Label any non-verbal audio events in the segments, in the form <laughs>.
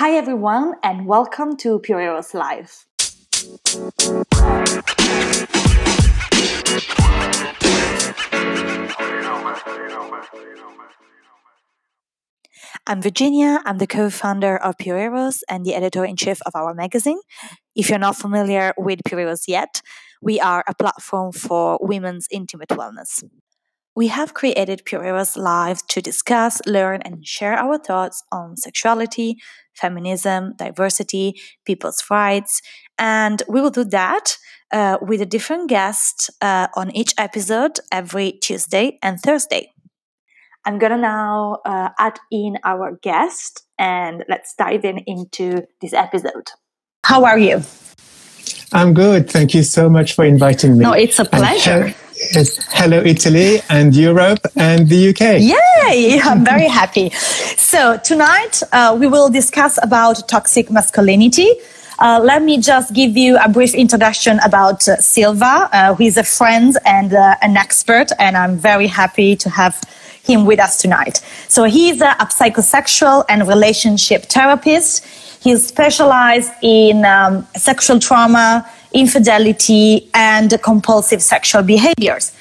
Hi, everyone, and welcome to Pureros Live. I'm Virginia. I'm the co founder of Pureros and the editor in chief of our magazine. If you're not familiar with Pureros yet, we are a platform for women's intimate wellness. We have created Pureros Live to discuss, learn, and share our thoughts on sexuality, feminism, diversity, people's rights, and we will do that uh, with a different guest uh, on each episode every Tuesday and Thursday. I'm gonna now uh, add in our guest and let's dive in into this episode. How are you? I'm good. Thank you so much for inviting me. No, it's a pleasure. Yes. Hello, Italy and Europe and the UK. Yay! <laughs> I'm very <laughs> happy. So tonight uh, we will discuss about toxic masculinity. Uh, let me just give you a brief introduction about uh, Silva, uh, who is a friend and uh, an expert, and I'm very happy to have him with us tonight. So he's a, a psychosexual and relationship therapist. He's specialized in um, sexual trauma, infidelity, and compulsive sexual behaviors.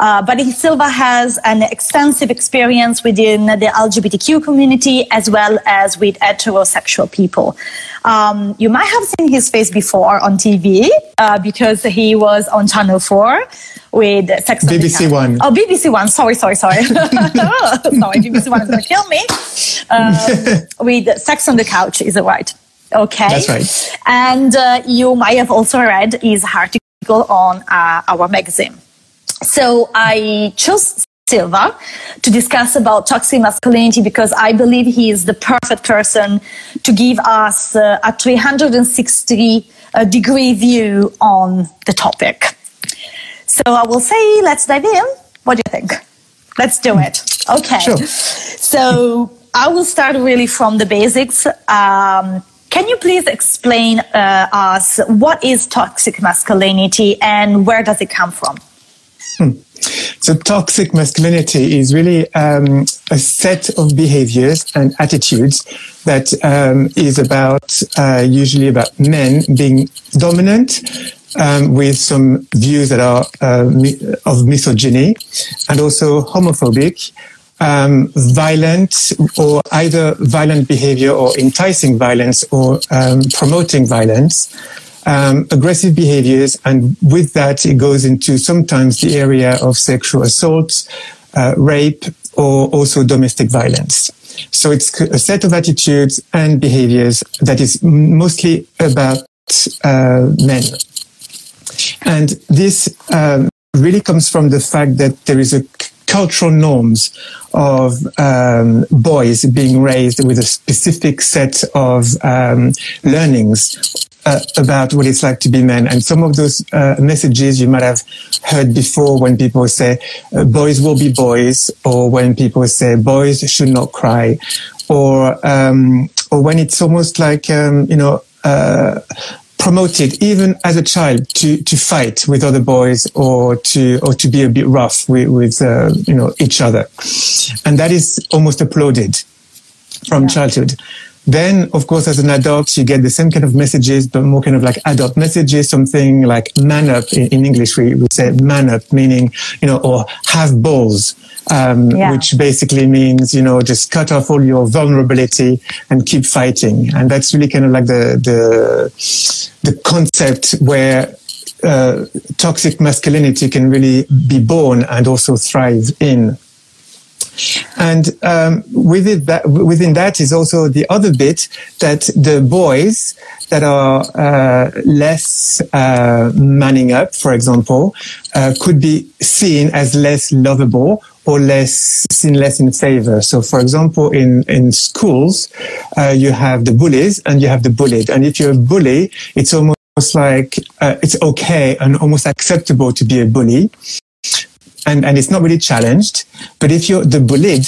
Uh, but Silva has an extensive experience within the LGBTQ community as well as with heterosexual people. Um, you might have seen his face before on TV uh, because he was on Channel 4 with Sex on the Couch. BBC One. Oh, BBC One. Sorry, sorry, sorry. <laughs> <laughs> sorry, BBC One is going to kill me. Um, <laughs> with Sex on the Couch, is it right? Okay. That's right. And uh, you might have also read his article on uh, our magazine. So I chose Silva to discuss about toxic masculinity because I believe he is the perfect person to give us uh, a 360 uh, degree view on the topic. So I will say, let's dive in. What do you think? Let's do it. Okay. Sure. So I will start really from the basics. Um, can you please explain uh, us what is toxic masculinity and where does it come from? Hmm. So, toxic masculinity is really um, a set of behaviors and attitudes that um, is about uh, usually about men being dominant um, with some views that are uh, of misogyny and also homophobic. Um, violent or either violent behavior or enticing violence or um, promoting violence um, aggressive behaviors, and with that, it goes into sometimes the area of sexual assault, uh, rape, or also domestic violence. So it's a set of attitudes and behaviors that is mostly about uh, men. And this um, really comes from the fact that there is a cultural norms of um, boys being raised with a specific set of um, learnings uh, about what it's like to be men. And some of those uh, messages you might have heard before when people say uh, boys will be boys, or when people say boys should not cry, or um, or when it's almost like um, you know. Promoted even as a child to to fight with other boys or to or to be a bit rough with, with uh, you know each other and that is almost applauded from yeah. childhood then, of course, as an adult, you get the same kind of messages, but more kind of like adult messages, something like man up in, in English. We would say man up, meaning, you know, or have balls. Um, yeah. which basically means, you know, just cut off all your vulnerability and keep fighting. And that's really kind of like the, the, the concept where uh, toxic masculinity can really be born and also thrive in. And um, within that, within that is also the other bit that the boys that are uh, less uh, manning up, for example, uh, could be seen as less lovable or less seen less in favor. So, for example, in in schools, uh, you have the bullies and you have the bullied, and if you're a bully, it's almost like uh, it's okay and almost acceptable to be a bully and, and it's not really challenged. But if you're the bullied,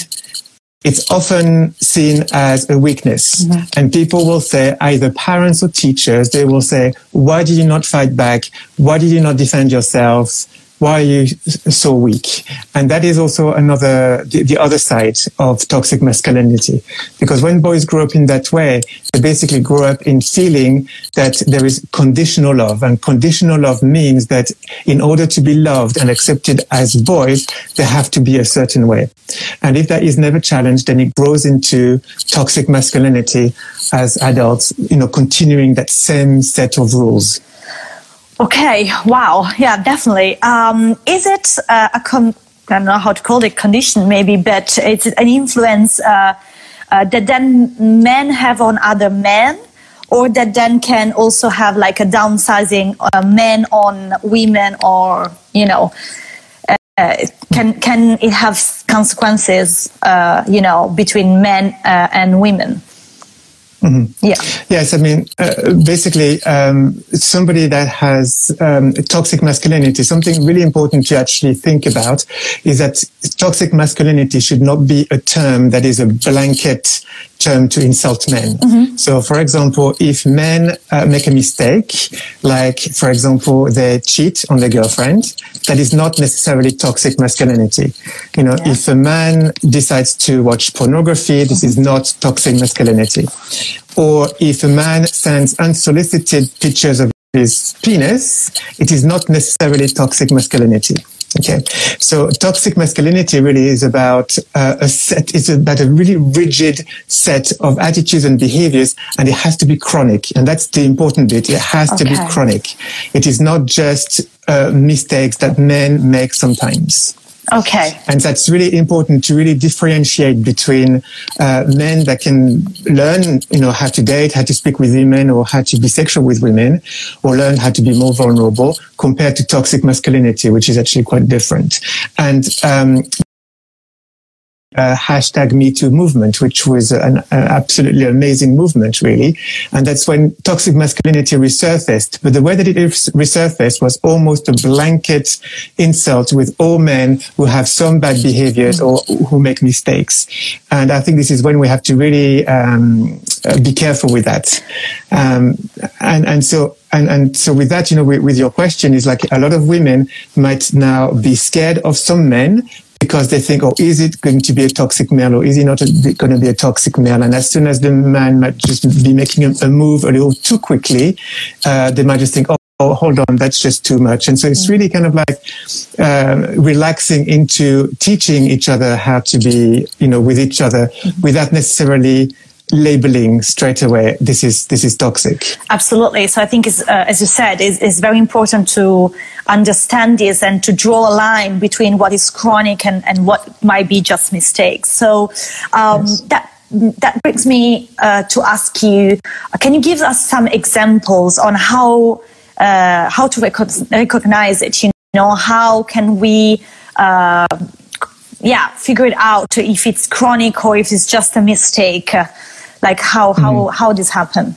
it's often seen as a weakness. Mm-hmm. And people will say, either parents or teachers, they will say, why did you not fight back? Why did you not defend yourself? Why are you so weak? And that is also another, the, the other side of toxic masculinity. Because when boys grow up in that way, they basically grow up in feeling that there is conditional love. And conditional love means that in order to be loved and accepted as boys, they have to be a certain way. And if that is never challenged, then it grows into toxic masculinity as adults, you know, continuing that same set of rules. Okay. Wow. Yeah, definitely. Um, is it uh, a con- I don't know how to call it condition, maybe, but it's an influence uh, uh, that then men have on other men, or that then can also have like a downsizing uh, men on women, or you know, uh, can can it have consequences, uh, you know, between men and women? Mm-hmm. Yeah. Yes, I mean, uh, basically, um, somebody that has um, toxic masculinity, something really important to actually think about is that toxic masculinity should not be a term that is a blanket term to insult men. Mm-hmm. So, for example, if men uh, make a mistake, like, for example, they cheat on their girlfriend, that is not necessarily toxic masculinity. You know, yeah. if a man decides to watch pornography, this mm-hmm. is not toxic masculinity. Or if a man sends unsolicited pictures of his penis, it is not necessarily toxic masculinity. Okay. So toxic masculinity really is about uh, a set, it's about a really rigid set of attitudes and behaviors, and it has to be chronic. And that's the important bit. It has okay. to be chronic. It is not just uh, mistakes that men make sometimes. Okay. And that's really important to really differentiate between uh, men that can learn, you know, how to date, how to speak with women, or how to be sexual with women, or learn how to be more vulnerable, compared to toxic masculinity, which is actually quite different. And um, uh, hashtag Me Too movement, which was an, an, absolutely amazing movement, really. And that's when toxic masculinity resurfaced. But the way that it resurfaced was almost a blanket insult with all men who have some bad behaviors or who make mistakes. And I think this is when we have to really um, uh, be careful with that. Um, and and so and, and so with that, you know, with, with your question is like a lot of women might now be scared of some men because they think, oh, is it going to be a toxic male or is he not going to be a toxic male? And as soon as the man might just be making a, a move a little too quickly, uh, they might just think, oh, oh, hold on, that's just too much. And so it's really kind of like uh, relaxing into teaching each other how to be, you know, with each other mm-hmm. without necessarily labeling straight away this is this is toxic. Absolutely. So i think uh, as you said it's, it's, very important to understand this and to draw a line between what is chronic and, and what might be just mistakes. So um, yes. that that brings me uh, to ask you can you give us some examples on how uh, how to rec- recognize it? You know how can we uh, yeah figure it out if it's chronic or if it's just a mistake like how how mm-hmm. how this happen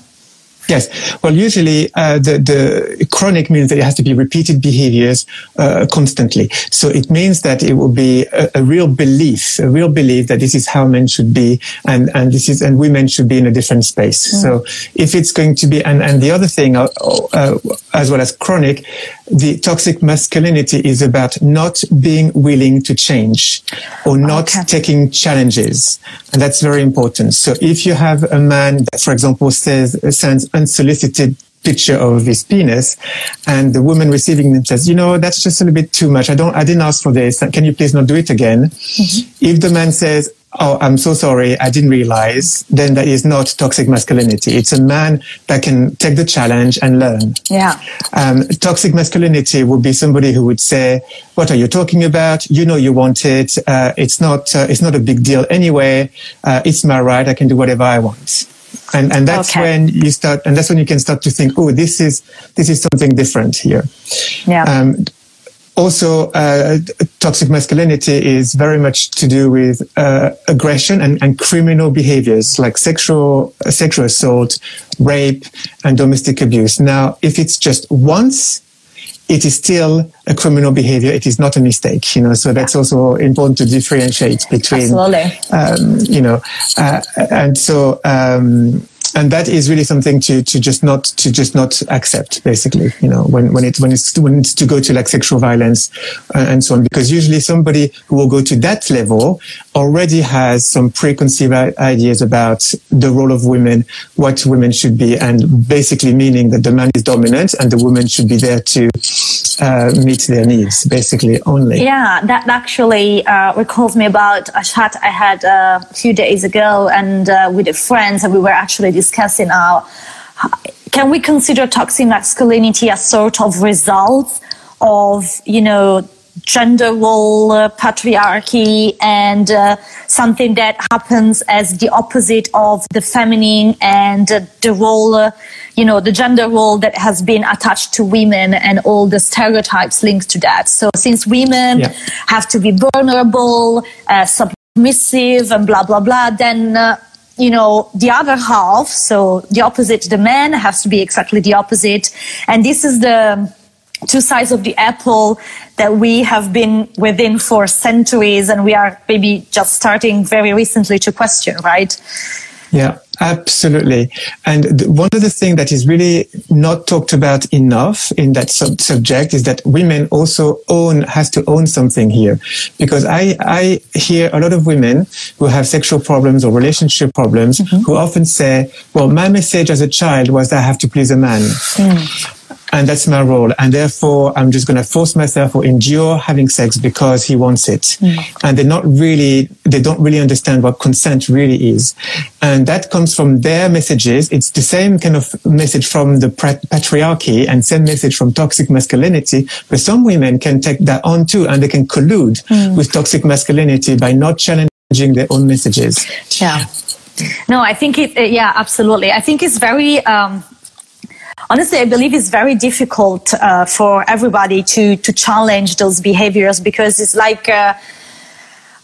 Yes. Well, usually uh, the, the chronic means that it has to be repeated behaviors uh, constantly. So it means that it will be a, a, real belief, a real belief that this is how men should be, and and this is and women should be in a different space. Mm. So if it's going to be, and and the other thing, uh, uh as well as chronic, the toxic masculinity is about not being willing to change or not okay. taking challenges, and that's very important. So if you have a man that, for example, says sends unsolicited picture of his penis and the woman receiving them says you know that's just a little bit too much i don't i didn't ask for this can you please not do it again mm-hmm. if the man says oh i'm so sorry. I didn't realize. Then that is not toxic masculinity. It's a man that can take the challenge and learn. Yeah. Um, toxic masculinity would be somebody who would say what are you talking about? You know you want it. Uh, it's not uh, it's not a big deal anyway. Uh, it's my right. I can do whatever i want. And and that's okay. when you start and that's when you can start to think oh this is this is something different here. Yeah. Um, also uh, toxic masculinity is very much to do with uh, aggression and, and, criminal behaviors like sexual uh, sexual assault rape and domestic abuse now if it's just once it is still a criminal behavior. It is not a mistake, you know. So that's also important to differentiate between, um, you know, uh, and so um, and that is really something to to just not to just not accept basically you know when when it's when it's when it's to go to like sexual violence uh, and so on. Because usually somebody who will go to that level already has some preconceived ideas about the role of women what women should be and basically meaning that the man is dominant and the woman should be there to uh, meet their needs basically only. Yeah that actually uh, recalls me about a chat i had uh, a few days ago and uh, with a friends and we were actually discussing our can we consider toxic masculinity as sort of result of you know gender role uh, patriarchy and uh, something that happens as the opposite of the feminine and uh, the role uh, you know the gender role that has been attached to women and all the stereotypes linked to that so since women yeah. have to be vulnerable uh, submissive and blah blah blah then uh, you know, the other half, so the opposite, the man has to be exactly the opposite. And this is the two sides of the apple that we have been within for centuries and we are maybe just starting very recently to question, right? Yeah, absolutely. And one of the things that is really not talked about enough in that sub- subject is that women also own, has to own something here. Because I, I hear a lot of women who have sexual problems or relationship problems mm-hmm. who often say, well, my message as a child was that I have to please a man. Mm and that's my role. And therefore, I'm just going to force myself or endure having sex because he wants it. Mm. And they're not really, they don't really understand what consent really is. And that comes from their messages. It's the same kind of message from the patriarchy and same message from toxic masculinity. But some women can take that on too and they can collude mm. with toxic masculinity by not challenging their own messages. Yeah. No, I think it, yeah, absolutely. I think it's very, um, honestly, I believe it's very difficult uh, for everybody to to challenge those behaviors because it's like. Uh,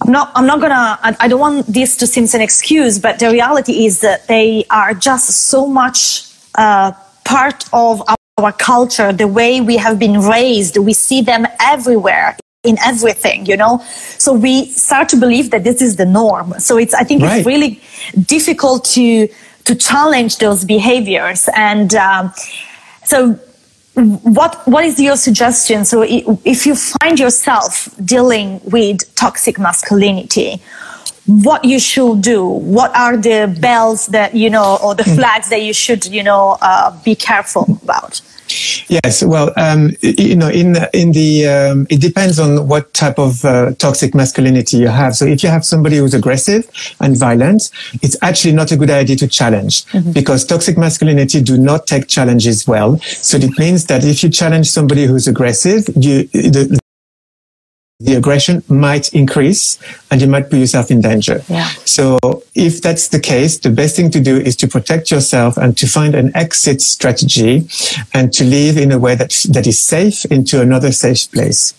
I'm not, I'm not gonna, I, I don't want this to seem an excuse, but the reality is that they are just so much uh, part of our culture, the way we have been raised. We see them everywhere in everything, you know? So we start to believe that this is the norm. So it's, I think right. it's really difficult to, to challenge those behaviors. And um, so, what what is your suggestion? So, if you find yourself dealing with toxic masculinity, what you should do? What are the bells that you know, or the hmm. flags that you should you know uh, be careful about? Yes, well, um, you know, in in the um, it depends on what type of uh, toxic masculinity you have. So if you have somebody who's aggressive and violent, it's actually not a good idea to challenge mm-hmm. because toxic masculinity do not take challenges well. So it means that if you challenge somebody who's aggressive, you the, the aggression might increase and you might put yourself in danger. Yeah. So if that's the case, the best thing to do is to protect yourself and to find an exit strategy and to live in a way that, that is safe into another safe place.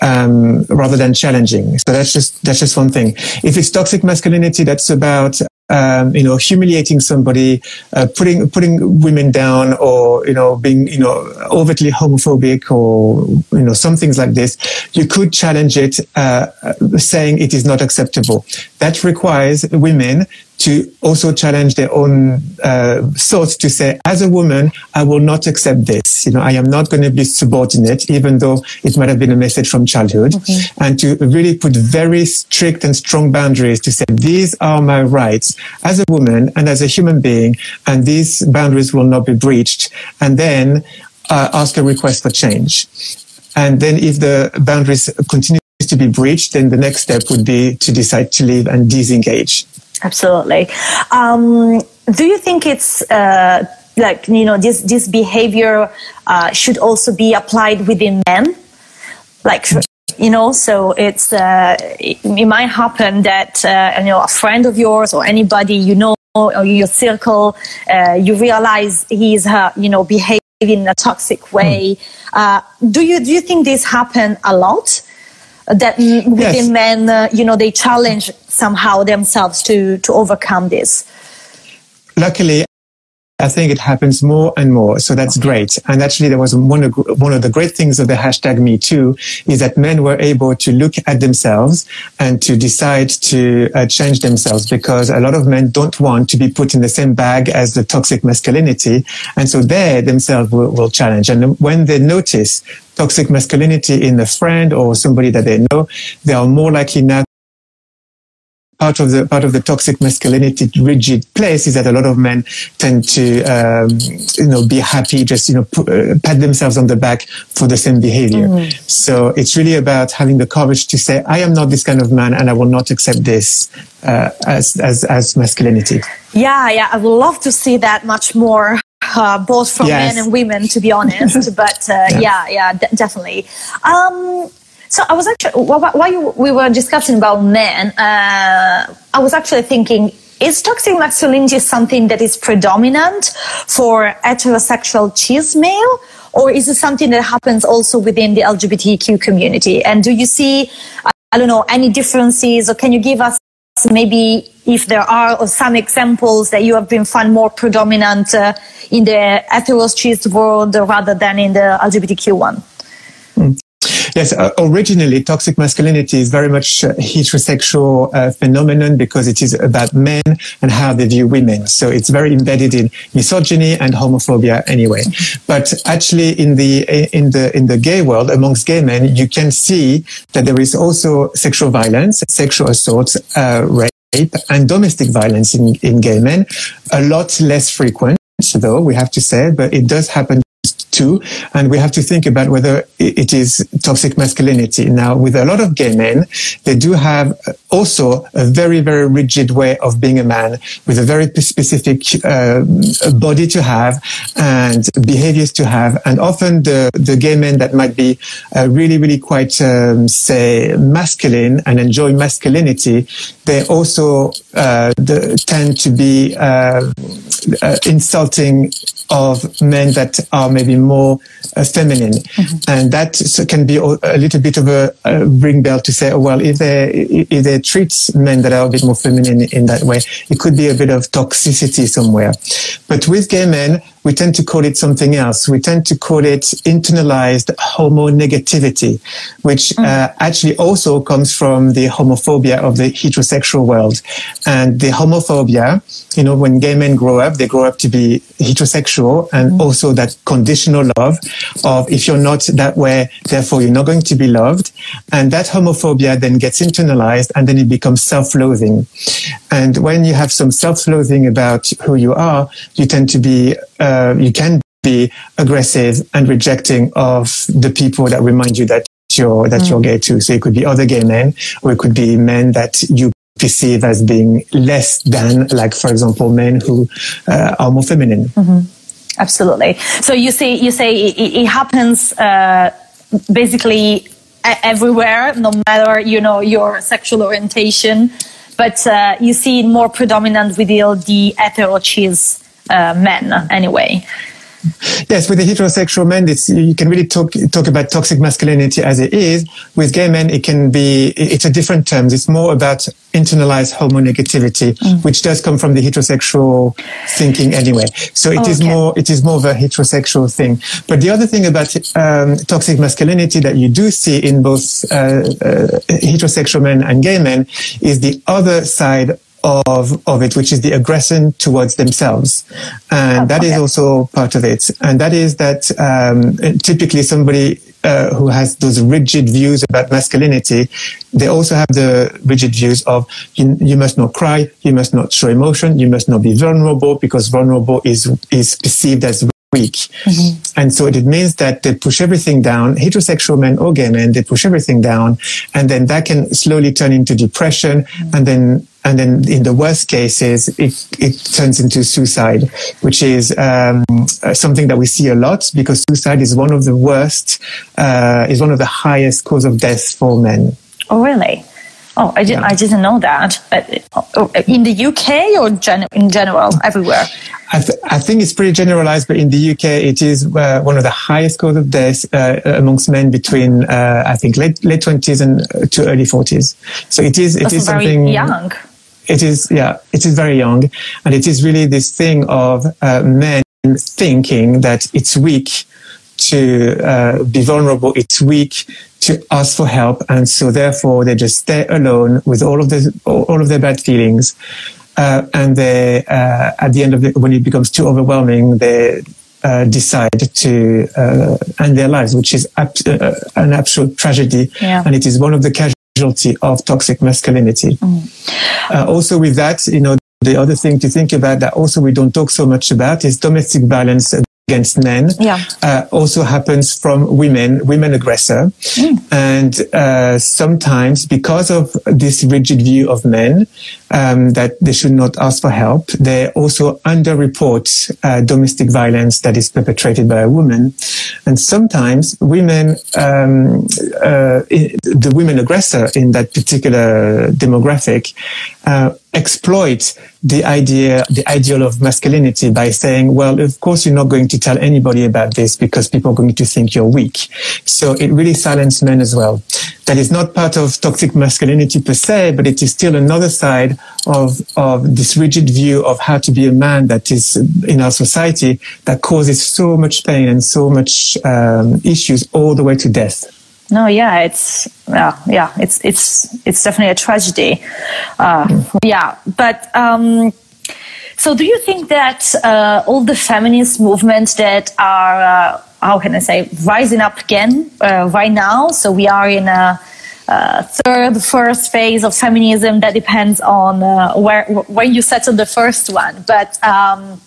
Um, rather than challenging. So that's just that's just one thing. If it's toxic masculinity, that's about um, you know, humiliating somebody, uh, putting putting women down, or you know, being you know overtly homophobic, or you know, some things like this, you could challenge it, uh, saying it is not acceptable. That requires women to also challenge their own uh, thoughts to say, as a woman, I will not accept this. You know, I am not going to be subordinate, even though it might have been a message from childhood, okay. and to really put very strict and strong boundaries to say, these are my rights as a woman and as a human being, and these boundaries will not be breached. And then uh, ask a request for change. And then if the boundaries continue to be breached, then the next step would be to decide to leave and disengage. Absolutely. Um, do you think it's uh, like you know this this behavior uh, should also be applied within men? Like you know, so it's uh, it, it, might happen that uh, you know a friend of yours or anybody you know or your circle, uh, you realize he's uh, you know behaving in a toxic way. Mm. do you do you think this happen a lot? That within yes. men, uh, you know, they challenge somehow themselves to to overcome this. Luckily, I think it happens more and more. So that's great. And actually, there was one of, one of the great things of the hashtag Me Too is that men were able to look at themselves and to decide to uh, change themselves because a lot of men don't want to be put in the same bag as the toxic masculinity. And so they themselves will, will challenge. And when they notice toxic masculinity in a friend or somebody that they know, they are more likely now part of the part of the toxic masculinity rigid place is that a lot of men tend to um, you know be happy just you know uh, pat themselves on the back for the same behavior mm. so it's really about having the courage to say i am not this kind of man and i will not accept this uh, as as as masculinity yeah yeah i would love to see that much more uh, both from yes. men and women, to be honest. <laughs> but uh, yeah, yeah, yeah d- definitely. Um, so I was actually while we were discussing about men, uh, I was actually thinking. Is toxic masculinity something that is predominant for heterosexual cis male, or is it something that happens also within the LGBTQ community? And do you see, I don't know, any differences, or can you give us maybe if there are some examples that you have been found more predominant uh, in the heterosexual world rather than in the LGBTQ one? Yes, uh, originally toxic masculinity is very much a heterosexual uh, phenomenon because it is about men and how they view women. So it's very embedded in misogyny and homophobia anyway. But actually in the, in the, in the gay world, amongst gay men, you can see that there is also sexual violence, sexual assault, uh, rape and domestic violence in, in gay men. A lot less frequent though, we have to say, but it does happen too. And we have to think about whether it is toxic masculinity. Now, with a lot of gay men, they do have also a very, very rigid way of being a man with a very specific uh, body to have and behaviors to have. And often the, the gay men that might be uh, really, really quite, um, say, masculine and enjoy masculinity, they also uh, the, tend to be uh, uh, insulting of men that are maybe more uh, feminine. Mm-hmm. And that can be a little bit of a, a, ring bell to say, oh, well, if they, if they treat men that are a bit more feminine in that way, it could be a bit of toxicity somewhere. But with gay men, we tend to call it something else. We tend to call it internalized homonegativity, which mm. uh, actually also comes from the homophobia of the heterosexual world. And the homophobia, you know, when gay men grow up, they grow up to be heterosexual and mm. also that conditional love of if you're not that way, therefore you're not going to be loved. And that homophobia then gets internalized and then it becomes self-loathing. And when you have some self-loathing about who you are, you tend to be uh, you can be aggressive and rejecting of the people that remind you that you're that mm. you're gay too. So it could be other gay men, or it could be men that you perceive as being less than, like for example, men who uh, are more feminine. Mm-hmm. Absolutely. So you say you say it, it happens uh, basically everywhere, no matter you know your sexual orientation, but uh, you see it more predominant with the, hetero uh, men anyway. Yes, with the heterosexual men, it's, you can really talk talk about toxic masculinity as it is. With gay men, it can be it's a different term. It's more about internalized homonegativity, mm. which does come from the heterosexual thinking anyway. So it oh, is okay. more it is more of a heterosexual thing. But the other thing about um, toxic masculinity that you do see in both uh, uh, heterosexual men and gay men is the other side of of it, which is the aggression towards themselves, and oh, that okay. is also part of it. And that is that um, typically somebody uh, who has those rigid views about masculinity, they also have the rigid views of you, you, must not cry, you must not show emotion, you must not be vulnerable because vulnerable is is perceived as weak. Mm-hmm. And so it means that they push everything down, heterosexual men or gay men, they push everything down. And then that can slowly turn into depression. Mm-hmm. And then, and then in the worst cases, it, it turns into suicide, which is um, uh, something that we see a lot because suicide is one of the worst, uh, is one of the highest cause of death for men. Oh, really? Oh, I didn't. Yeah. I didn't know that. Uh, in the UK or gen- in general, everywhere. I, th- I, think it's pretty generalized, but in the UK, it is uh, one of the highest cause of death uh, amongst men between, uh, I think, late late twenties and uh, to early forties. So it is it That's is very something young. It is, yeah, it is very young. And it is really this thing of uh, men thinking that it's weak to uh, be vulnerable. It's weak to ask for help. And so therefore they just stay alone with all of the, all of their bad feelings. Uh, and they, uh, at the end of it, when it becomes too overwhelming, they uh, decide to uh, end their lives, which is ab- uh, an absolute tragedy. Yeah. And it is one of the casualty of toxic masculinity. Mm. also with that, you know, the other thing to think about that also we don't talk so much about is domestic violence against men yeah. uh, also happens from women, women aggressor. Mm. And uh, sometimes because of this rigid view of men, um, that they should not ask for help, they also underreport uh, domestic violence that is perpetrated by a woman. And sometimes women, um, uh, the women aggressor in that particular demographic, uh, exploit the idea, the ideal of masculinity by saying, well, of course, you're not going to tell anybody about this because people are going to think you're weak. So it really silences men as well. That is not part of toxic masculinity per se, but it is still another side of, of this rigid view of how to be a man that is in our society that causes so much pain and so much um, issues all the way to death. No, yeah, it's yeah, yeah, it's it's it's definitely a tragedy. Uh, yeah, but um, so do you think that uh, all the feminist movements that are uh, how can I say rising up again uh, right now? So we are in a uh, third, first phase of feminism that depends on uh, where when you settle the first one, but. Um,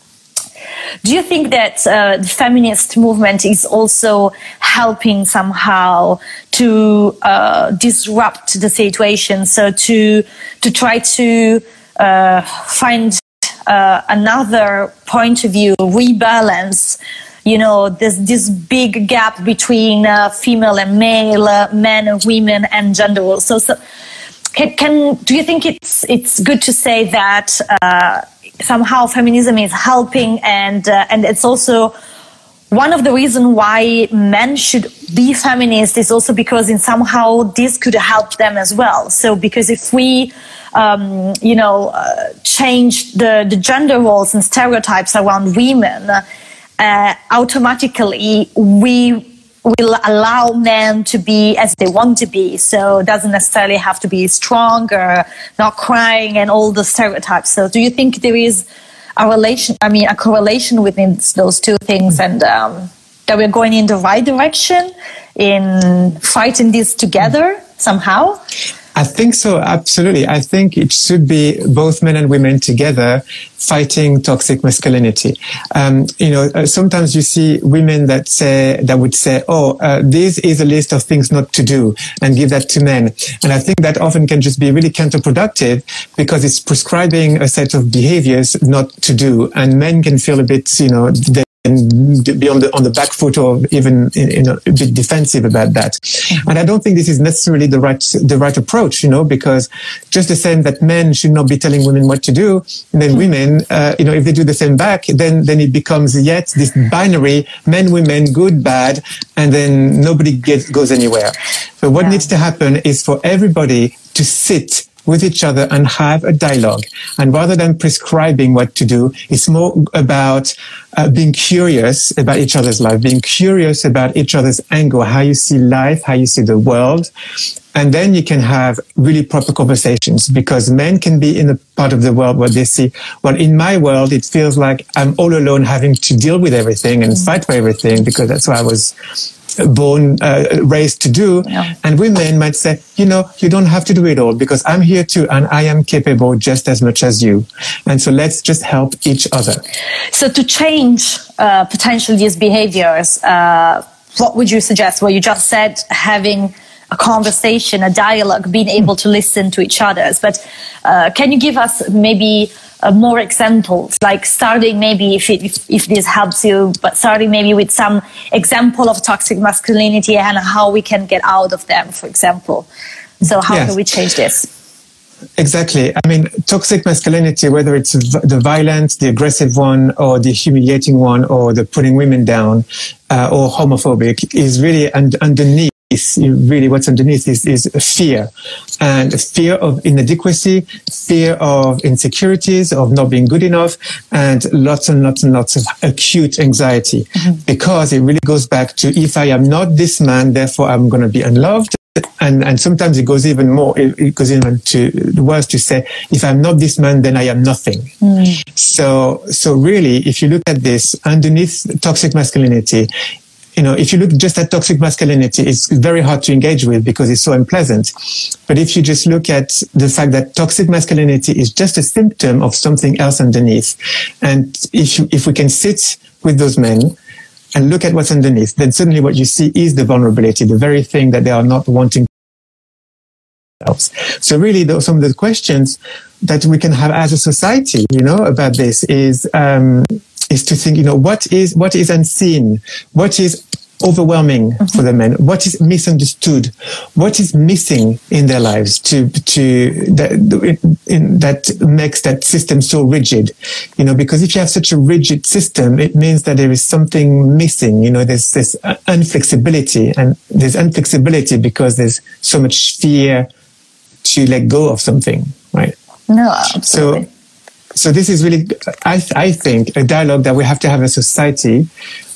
do you think that uh, the feminist movement is also helping somehow to uh, disrupt the situation? So to to try to uh, find uh, another point of view, rebalance. You know, there's this big gap between uh, female and male, uh, men and women, and gender roles. So, so can, can do you think it's it's good to say that? Somehow feminism is helping and uh, and it's also one of the reasons why men should be feminist is also because in somehow this could help them as well. So because if we um, you know uh, change the, the gender roles and stereotypes around women uh, automatically we will allow men to be as they want to be. So it doesn't necessarily have to be strong or not crying and all the stereotypes. So do you think there is a relation, I mean, a correlation within those two things and um, that we're going in the right direction in fighting this together somehow? I think so, absolutely. I think it should be both men and women together fighting toxic masculinity. Um, you know, uh, sometimes you see women that say, that would say, oh, uh, this is a list of things not to do and give that to men. And I think that often can just be really counterproductive because it's prescribing a set of behaviors not to do. And men can feel a bit, you know, and be on the on the back foot or even you know a bit defensive about that. Mm-hmm. And I don't think this is necessarily the right the right approach, you know, because just the same that men should not be telling women what to do, and then mm-hmm. women, uh, you know, if they do the same back, then then it becomes yet this binary men women good bad, and then nobody gets goes anywhere. So what yeah. needs to happen is for everybody to sit with each other and have a dialogue. And rather than prescribing what to do, it's more about uh, being curious about each other's life, being curious about each other's angle, how you see life, how you see the world. And then you can have really proper conversations because men can be in a part of the world where they see, well, in my world, it feels like I'm all alone having to deal with everything and fight for everything because that's why I was born, uh, raised to do. Yeah. And women might say, you know, you don't have to do it all because I'm here too and I am capable just as much as you. And so let's just help each other. So to change uh, potentially these behaviors, uh, what would you suggest? Well, you just said having a conversation, a dialogue, being able to listen to each other. But uh, can you give us maybe uh, more examples, like starting maybe if, it, if, if this helps you, but starting maybe with some example of toxic masculinity and how we can get out of them, for example. So how yes. can we change this? Exactly. I mean, toxic masculinity, whether it's the violent, the aggressive one, or the humiliating one, or the putting women down, uh, or homophobic, is really un- underneath really what's underneath is, is fear and fear of inadequacy, fear of insecurities, of not being good enough, and lots and lots and lots of acute anxiety mm-hmm. because it really goes back to if I am not this man, therefore I'm going to be unloved and and sometimes it goes even more it, it goes even to the worst to say if i'm not this man then i am nothing mm. so so really if you look at this underneath toxic masculinity you know, if you look just at toxic masculinity, it's very hard to engage with because it's so unpleasant. But if you just look at the fact that toxic masculinity is just a symptom of something else underneath, and if if we can sit with those men and look at what's underneath, then suddenly what you see is the vulnerability, the very thing that they are not wanting. So really, those, some of the questions that we can have as a society, you know, about this is, um, is to think, you know, what is, what is unseen? What is overwhelming mm-hmm. for the men? What is misunderstood? What is missing in their lives to, to, that, in, that makes that system so rigid? You know, because if you have such a rigid system, it means that there is something missing. You know, there's this unflexibility and there's unflexibility because there's so much fear to let go of something, right? No, absolutely. So, so this is really, I, I think, a dialogue that we have to have a society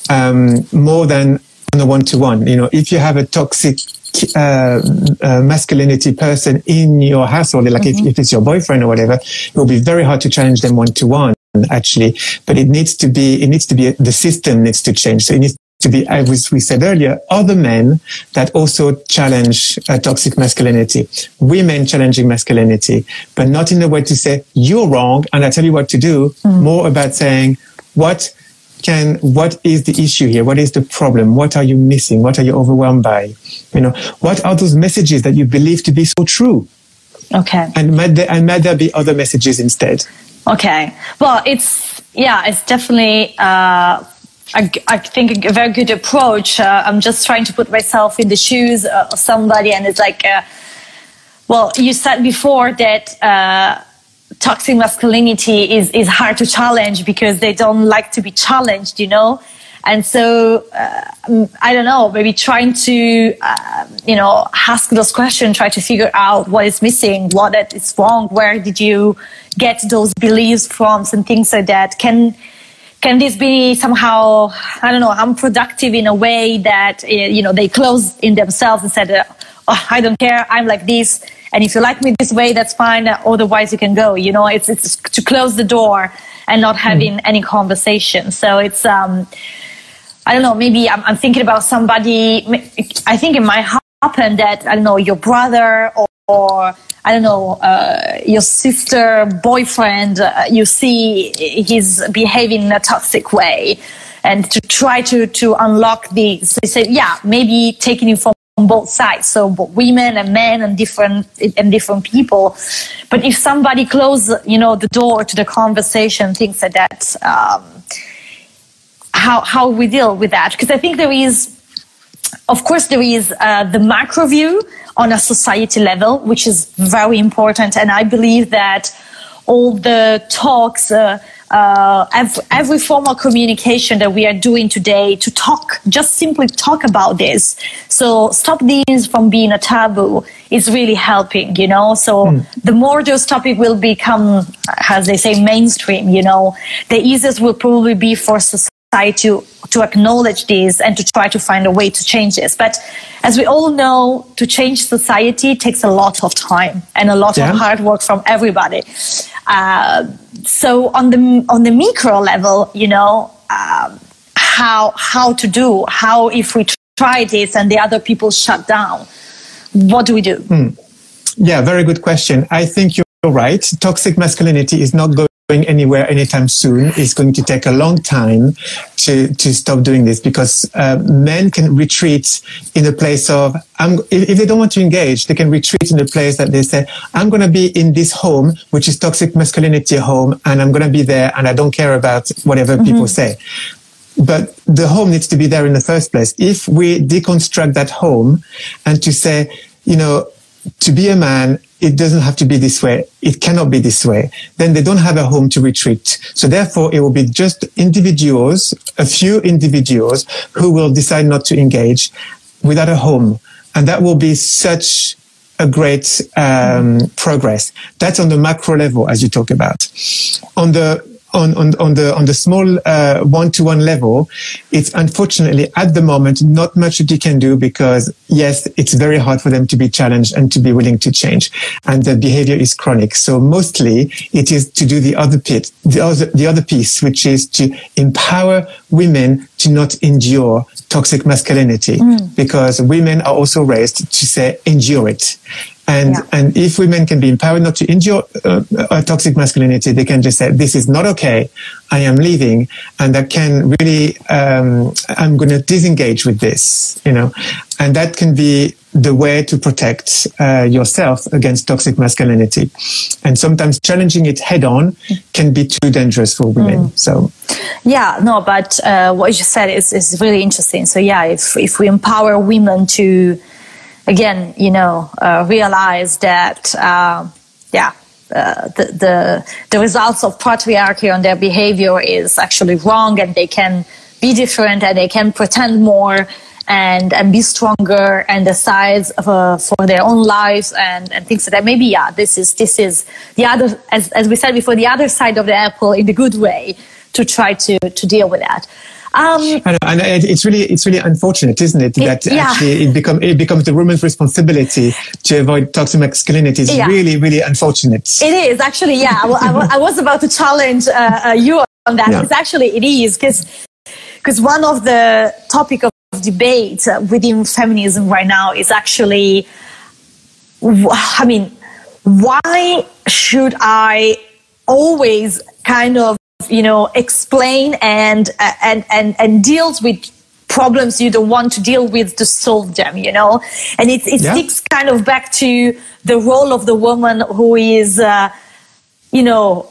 um, more than on a one-to-one. You know, if you have a toxic uh, uh, masculinity person in your household, like mm-hmm. if, if it's your boyfriend or whatever, it will be very hard to challenge them one-to-one actually, but it needs to be, it needs to be, the system needs to change. So it needs to be, as we said earlier, other men that also challenge uh, toxic masculinity, women challenging masculinity, but not in a way to say, you're wrong and I tell you what to do, mm. more about saying, what can, what is the issue here? What is the problem? What are you missing? What are you overwhelmed by? You know, what are those messages that you believe to be so true? Okay. And might there, and might there be other messages instead? Okay. Well, it's, yeah, it's definitely, uh, I, think a very good approach. Uh, I'm just trying to put myself in the shoes of somebody, and it's like, uh, well, you said before that uh, toxic masculinity is is hard to challenge because they don't like to be challenged, you know. And so uh, I don't know, maybe trying to uh, you know ask those questions, try to figure out what is missing, what is wrong, where did you get those beliefs from, and things like that can can this be somehow i don't know unproductive in a way that eh, you know they close in themselves and said oh, i don't care. I'm like this. And if you like me this way that's fine. Otherwise you can go. You know it's it's to close the door and not having mm. any conversation. So it's um i don't know maybe I'm, I'm thinking about somebody i think in my might happen that i don't know your brother or, or I don't know, uh, your sister, boyfriend, uh, you see he's behaving in a toxic way and to try to, to unlock these. They say, yeah, maybe taking it from both sides. So women and men and different, and different people. But if somebody closes, you know, the door to the conversation, things like that, um, how, how we deal with that? Because I think there is, of course, there is uh, the macro view on a society level, which is very important. And I believe that all the talks, uh, uh, every, every formal communication that we are doing today to talk, just simply talk about this. So stop these from being a taboo is really helping, you know. So mm. the more those topics will become, as they say, mainstream, you know, the easiest will probably be for society to to acknowledge this and to try to find a way to change this. But as we all know, to change society takes a lot of time and a lot yeah. of hard work from everybody. Uh, so on the on the micro level, you know, um, how how to do how if we try this and the other people shut down, what do we do? Hmm. Yeah, very good question. I think you're right. Toxic masculinity is not going going anywhere anytime soon. It's going to take a long time to, to stop doing this because uh, men can retreat in a place of, I'm, if, if, they don't want to engage, they can retreat in a place that they say, I'm going to be in this home, which is toxic masculinity home, and I'm going to be there and I don't care about whatever mm-hmm. people say. But the home needs to be there in the first place. If we deconstruct that home and to say, you know, to be a man, it doesn't have to be this way. It cannot be this way. Then they don't have a home to retreat. So therefore, it will be just individuals, a few individuals who will decide not to engage without a home. And that will be such a great um, progress. That's on the macro level, as you talk about. On the on, on, on the on the small one to one level, it's unfortunately at the moment not much that you can do because yes, it's very hard for them to be challenged and to be willing to change, and the behavior is chronic. So mostly it is to do the other bit, the other the other piece, which is to empower women to not endure toxic masculinity, mm. because women are also raised to say endure it and, yeah. and if women can be empowered not to endure uh, toxic masculinity, they can just say, this is not okay. I am leaving. And that can really, um, I'm going to disengage with this, you know, and that can be the way to protect uh, yourself against toxic masculinity. And sometimes challenging it head on can be too dangerous for women. Mm. So, yeah, no, but uh, what you said is, is really interesting. So, yeah, if, if we empower women to, again, you know, uh, realize that, uh, yeah, uh, the, the, the results of patriarchy on their behavior is actually wrong, and they can be different, and they can pretend more, and and be stronger, and decide for, for their own lives, and, and things like that. Maybe yeah, this is this is the other, as as we said before, the other side of the apple in the good way to try to to deal with that. Um, know, and it's really it's really unfortunate, isn't it? That it, yeah. actually it become it becomes the woman's responsibility to avoid toxic masculinity. It's yeah. really really unfortunate. It is actually, yeah. I, I was about to challenge uh, uh, you on that. Yeah. It's actually it is because because one of the topic of debate within feminism right now is actually, I mean, why should I always kind of you know explain and uh, and and and deals with problems you don't want to deal with to solve them you know? And it, it yeah. sticks kind of back to the role of the woman who is uh, you know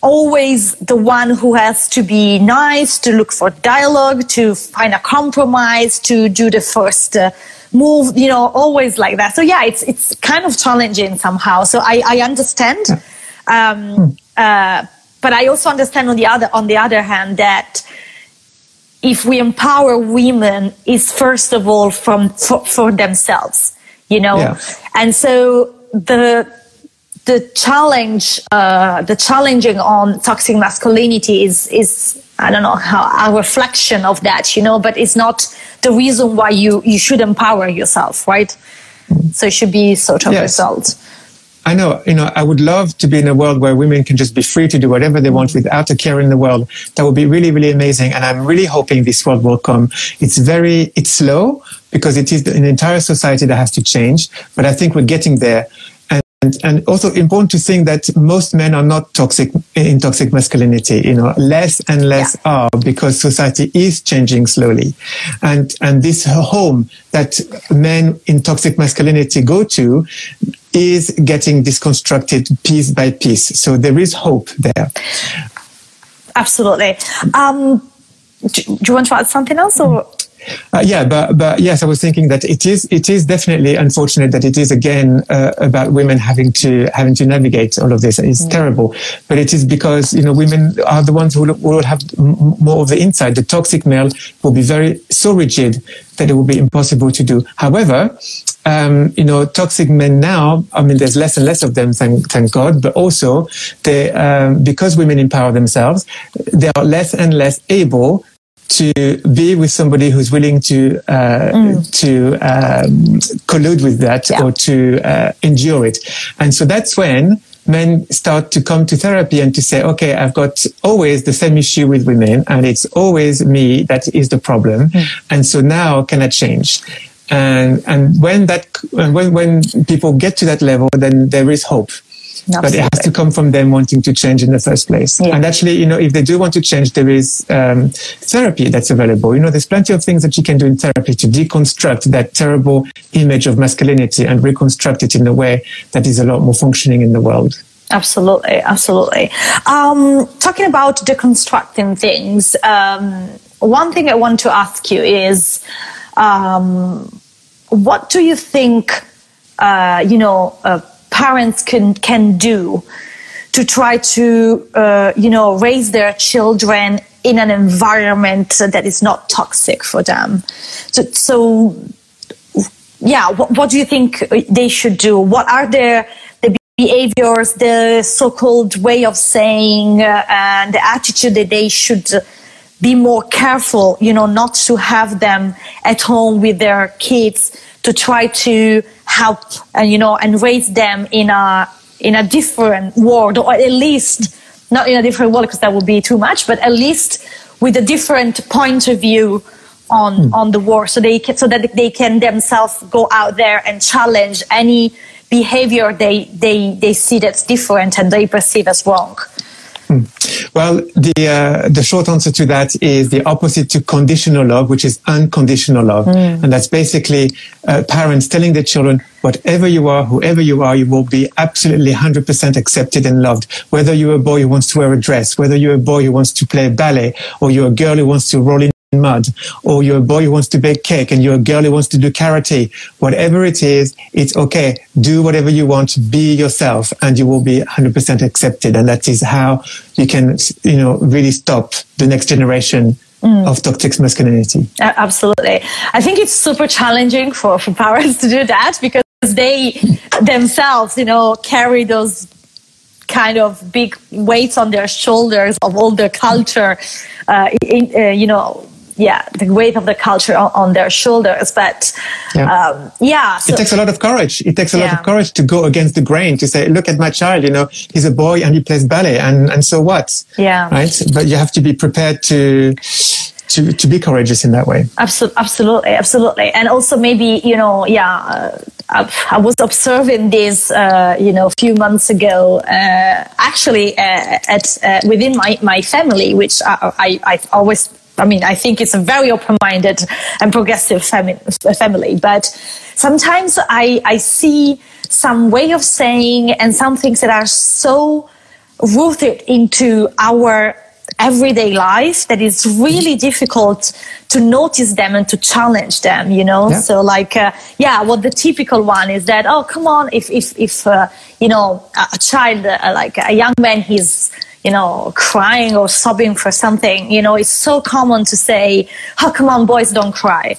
always the one who has to be nice to look for dialogue to find a compromise to do the first uh, move you know always like that. So yeah it's it's kind of challenging somehow. So i i understand. Um, hmm. uh, but I also understand on the other on the other hand that if we empower women is first of all from for, for themselves, you know, yeah. and so the the challenge uh, the challenging on toxic masculinity is is I don't know how a reflection of that, you know, but it's not the reason why you you should empower yourself, right? So it should be sort of yes. result. I know, you know, I would love to be in a world where women can just be free to do whatever they want without a care in the world. That would be really, really amazing. And I'm really hoping this world will come. It's very, it's slow because it is an entire society that has to change. But I think we're getting there. And, and also important to think that most men are not toxic in toxic masculinity, you know, less and less yeah. are because society is changing slowly. And, and this home that men in toxic masculinity go to is getting disconstructed piece by piece. So there is hope there. Absolutely. Um, do, do, you want to add something else or? Uh, yeah, but but yes, I was thinking that it is it is definitely unfortunate that it is again uh, about women having to having to navigate all of this. It's mm. terrible, but it is because you know women are the ones who will, have more of the insight. The toxic male will be very so rigid that it will be impossible to do. However, um, you know, toxic men now, I mean, there's less and less of them, thank, thank God, but also they, um, because women empower themselves, they are less and less able to be with somebody who's willing to uh, mm. to um, collude with that yeah. or to uh, endure it, and so that's when men start to come to therapy and to say, okay, I've got always the same issue with women, and it's always me that is the problem, mm. and so now can I change? And and when that when when people get to that level, then there is hope Absolutely. But it has to come from them wanting to change in the first place. Yeah. And actually, you know, if they do want to change, there is um, therapy that's available. You know, there's plenty of things that you can do in therapy to deconstruct that terrible image of masculinity and reconstruct it in a way that is a lot more functioning in the world. Absolutely, absolutely. Um, talking about deconstructing things, um, one thing I want to ask you is, um, what do you think? Uh, you know, uh, parents can can do to try to uh, you know raise their children in an environment that is not toxic for them. So, so yeah, what, what do you think they should do? What are their the behaviors, the so-called way of saying, uh, and the attitude that they should be more careful, you know, not to have them at home with their kids to try to help and uh, you know and raise them in a in a different world or at least not in a different world because that would be too much but at least with a different point of view on mm. on the war so they can so that they can themselves go out there and challenge any behavior they they they see that's different and they perceive as wrong Hmm. Well, the uh, the short answer to that is the opposite to conditional love, which is unconditional love, mm. and that's basically uh, parents telling their children, whatever you are, whoever you are, you will be absolutely 100% accepted and loved. Whether you're a boy who wants to wear a dress, whether you're a boy who wants to play ballet, or you're a girl who wants to roll in mud, or you're a boy who wants to bake cake and you're a girl who wants to do karate, whatever it is, it's okay. Do whatever you want, be yourself, and you will be 100% accepted. And that is how you can, you know, really stop the next generation mm. of toxic masculinity. Absolutely. I think it's super challenging for, for parents to do that because they themselves, you know, carry those kind of big weights on their shoulders of all the culture, uh, in, uh, you know, yeah, the weight of the culture on, on their shoulders. But yeah, um, yeah so, it takes a lot of courage. It takes a yeah. lot of courage to go against the grain to say, look at my child, you know, he's a boy and he plays ballet and, and so what? Yeah. Right. But you have to be prepared to, to, to be courageous in that way. Absolutely. Absolutely. Absolutely. And also maybe, you know, yeah, uh, I was observing this, uh, you know, a few months ago, uh, actually uh, at uh, within my, my family, which I, I, I always I mean, I think it's a very open-minded and progressive fami- family, but sometimes I, I see some way of saying and some things that are so rooted into our everyday life that it's really difficult to notice them and to challenge them you know yeah. so like uh, yeah well the typical one is that oh come on if if if uh, you know a, child uh, like a young man he's you know, crying or sobbing for something, you know, it's so common to say, oh, come on, boys, don't cry.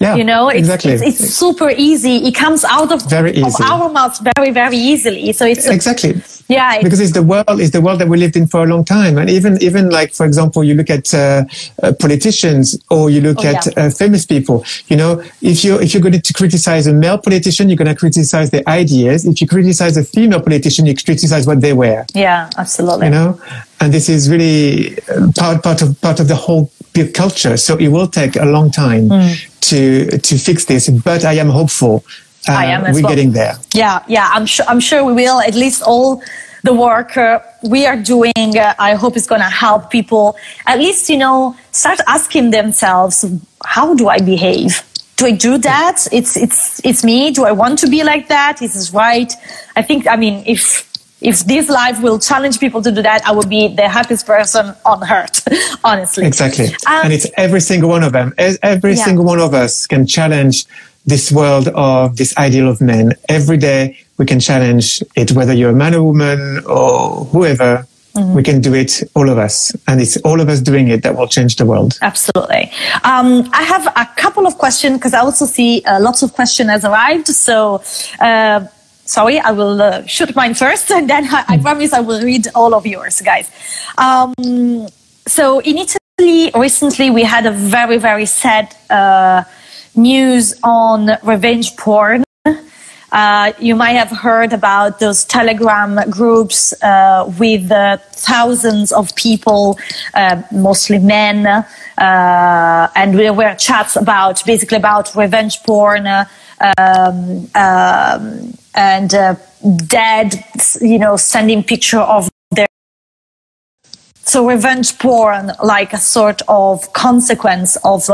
Yeah, you know, it's, exactly. it's, it's, super easy. It comes out of, very easy. of our mouths very, very easily. So it's exactly. Yeah, because it's the world, it's the world that we lived in for a long time, and even even like for example, you look at uh, uh, politicians or you look oh, at yeah. uh, famous people. You know, if you if you're going to criticize a male politician, you're going to criticize their ideas. If you criticize a female politician, you criticize what they wear. Yeah, absolutely. You know, and this is really uh, part part of part of the whole culture. So it will take a long time mm. to to fix this, but I am hopeful uh, I am we're well. getting there. Yeah, yeah, I'm sure. I'm sure we will. At least all the work uh, we are doing, uh, I hope is going to help people. At least you know, start asking themselves, how do I behave? Do I do that? It's it's it's me. Do I want to be like that? Is this right? I think. I mean, if if this life will challenge people to do that, I will be the happiest person on earth, <laughs> honestly. Exactly. Um, and it's every single one of them. Every yeah. single one of us can challenge this world of this ideal of men. Every day we can challenge it, whether you're a man or woman or whoever. Mm-hmm. We can do it, all of us. And it's all of us doing it that will change the world. Absolutely. Um, I have a couple of questions because I also see uh, lots of questions has arrived. So, uh, sorry, I will uh, shoot mine first <laughs> and then I, I, promise I will read all of yours, guys. Um, so in Italy, recently we had a very, very sad, uh, news on revenge porn. Uh, you might have heard about those telegram groups uh, with uh, thousands of people, uh, mostly men, uh, and there were chats about basically about revenge porn um, um, and uh, dead, you know, sending picture of their. So revenge porn, like a sort of consequence of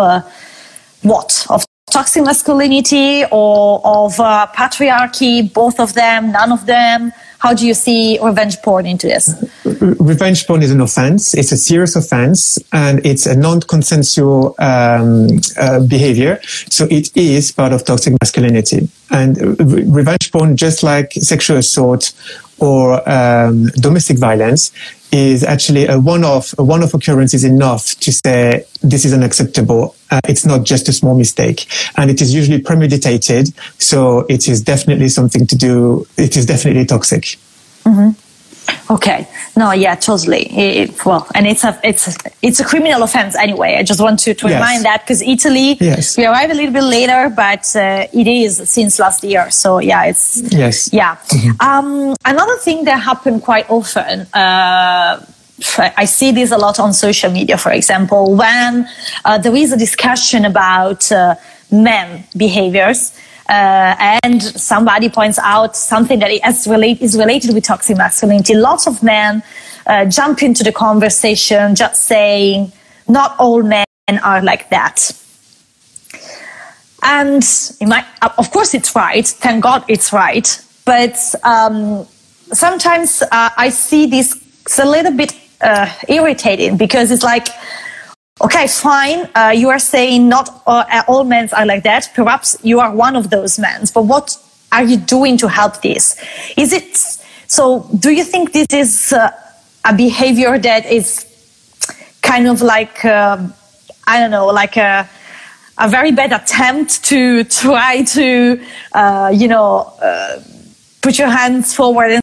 what of toxic masculinity or of uh, patriarchy, both of them, none of them? How do you see revenge porn into this? Revenge porn is an offense. It's a serious offense and it's a non-consensual um, uh, behavior. So it is part of toxic masculinity. And re- revenge porn, just like sexual assault or um, domestic violence, is actually a one-off. A one-off occurrence is enough to say this is unacceptable. Uh, it's not just a small mistake, and it is usually premeditated. So it is definitely something to do. It is definitely toxic. Mm-hmm. Okay. No, yeah, totally. It, well, and it's a it's a, it's a criminal offense anyway. I just want to, to yes. remind that because Italy, yes. we arrived a little bit later, but uh, it is since last year. So yeah, it's yes, yeah. Mm-hmm. Um, another thing that happened quite often. Uh, I see this a lot on social media, for example, when uh, there is a discussion about uh, men behaviors uh, and somebody points out something that is, relate, is related with toxic masculinity. Lots of men uh, jump into the conversation just saying, not all men are like that. And might, of course, it's right. Thank God it's right. But um, sometimes uh, I see this it's a little bit uh, irritating because it's like, okay, fine, uh, you are saying not uh, all men are like that. Perhaps you are one of those men, but what are you doing to help this? Is it so? Do you think this is uh, a behavior that is kind of like um, I don't know, like a a very bad attempt to try to uh, you know uh, put your hands forward and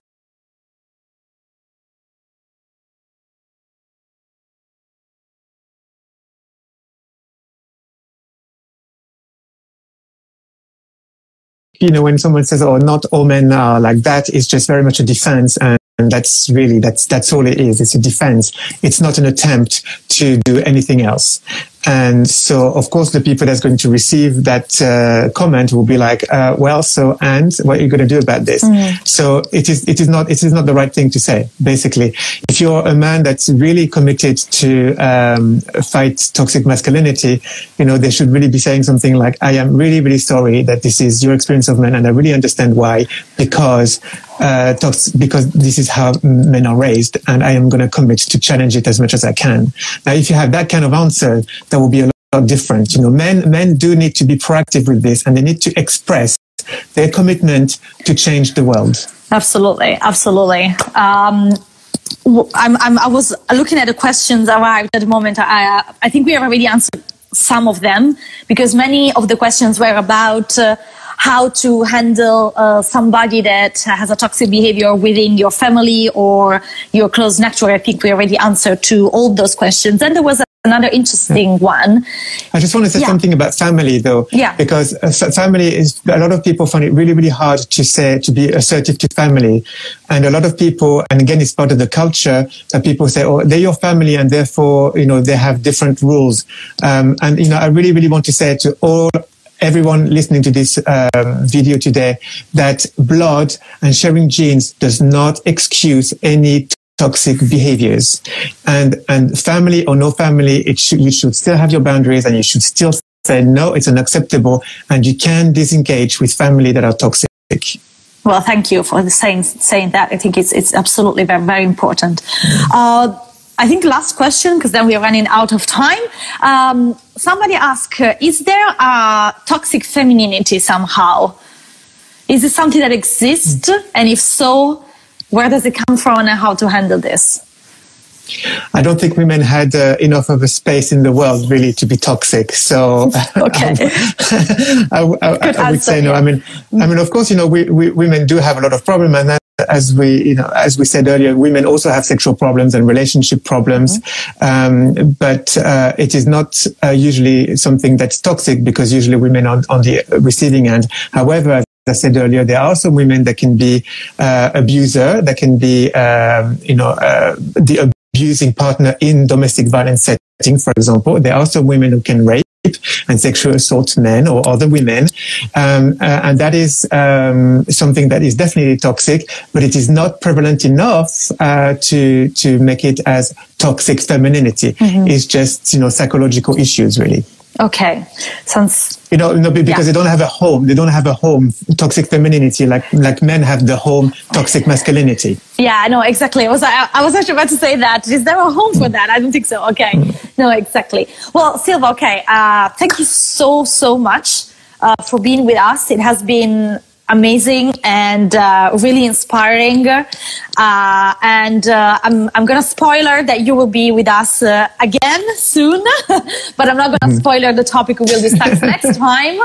you know, when someone says, "Oh, not all men are like that," it's just very much a defense, and, and that's really that's that's all it is. It's a defense. It's not an attempt to do anything else. And so, of course, the people that's going to receive that uh, comment will be like, uh, "Well, so and what are you going to do about this?" Mm. So it is it is not it is not the right thing to say. Basically, if you're a man that's really committed to um, fight toxic masculinity, you know they should really be saying something like, "I am really really sorry that this is your experience of men, and I really understand why because uh, talks because this is how men are raised, and I am going to commit to challenge it as much as I can. Now, if you have that kind of answer, that will be a lot different. You know, men men do need to be proactive with this, and they need to express their commitment to change the world. Absolutely, absolutely. Um, I'm, I'm, i was looking at the questions arrived at the moment. I, I think we have already answered some of them because many of the questions were about. Uh, how to handle uh, somebody that has a toxic behavior within your family or your close network. I think we already answered to all those questions. And there was another interesting yeah. one. I just want to say yeah. something about family though. Yeah. Because uh, family is, a lot of people find it really, really hard to say, to be assertive to family. And a lot of people, and again, it's part of the culture that people say, oh, they're your family and therefore, you know, they have different rules. Um, and, you know, I really, really want to say to all everyone listening to this um, video today that blood and sharing genes does not excuse any toxic behaviors and and family or no family it should you should still have your boundaries and you should still say no it's unacceptable and you can disengage with family that are toxic well thank you for saying saying that i think it's it's absolutely very very important uh, I think last question, because then we are running out of time. Um, somebody asked, uh, is there a toxic femininity somehow? Is it something that exists? And if so, where does it come from and how to handle this? I don't think women had uh, enough of a space in the world really to be toxic. So <laughs> <laughs> okay. <laughs> I, I, I, I would say no. I mean, I mean, of course, you know, we, we, women do have a lot of problem and that as we, you know, as we said earlier, women also have sexual problems and relationship problems, mm-hmm. um, but uh, it is not uh, usually something that's toxic because usually women are on the receiving end. However, I said earlier, there are some women that can be uh, abuser, that can be, um, you know, uh, the abusing partner in domestic violence setting, for example. There are some women who can rape and sexual assault men or other women. Um, uh, and that is um, something that is definitely toxic, but it is not prevalent enough uh, to to make it as toxic femininity. Mm-hmm. It's just you know psychological issues really. Okay, sounds. You know, you know because yeah. they don't have a home. They don't have a home toxic femininity like like men have the home toxic masculinity. Yeah, no, exactly. I was I, I was actually about to say that. Is there a home for that? I don't think so. Okay, no, exactly. Well, Silva, okay. Uh, thank you so so much uh, for being with us. It has been amazing and uh, really inspiring. Uh, and uh, I'm, I'm going to spoiler that you will be with us uh, again soon, <laughs> but I'm not going to mm-hmm. spoiler the topic we will discuss <laughs> next time.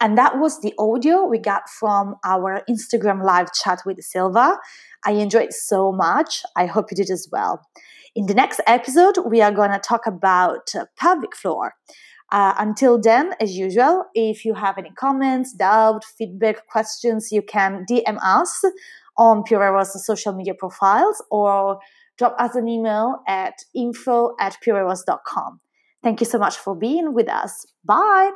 And that was the audio we got from our Instagram live chat with Silva. I enjoyed so much. I hope you did as well. In the next episode, we are going to talk about uh, pelvic floor. Uh, until then, as usual, if you have any comments, doubt, feedback, questions, you can DM us on Pure Eros social media profiles or drop us an email at info at pureeros.com. Thank you so much for being with us. Bye.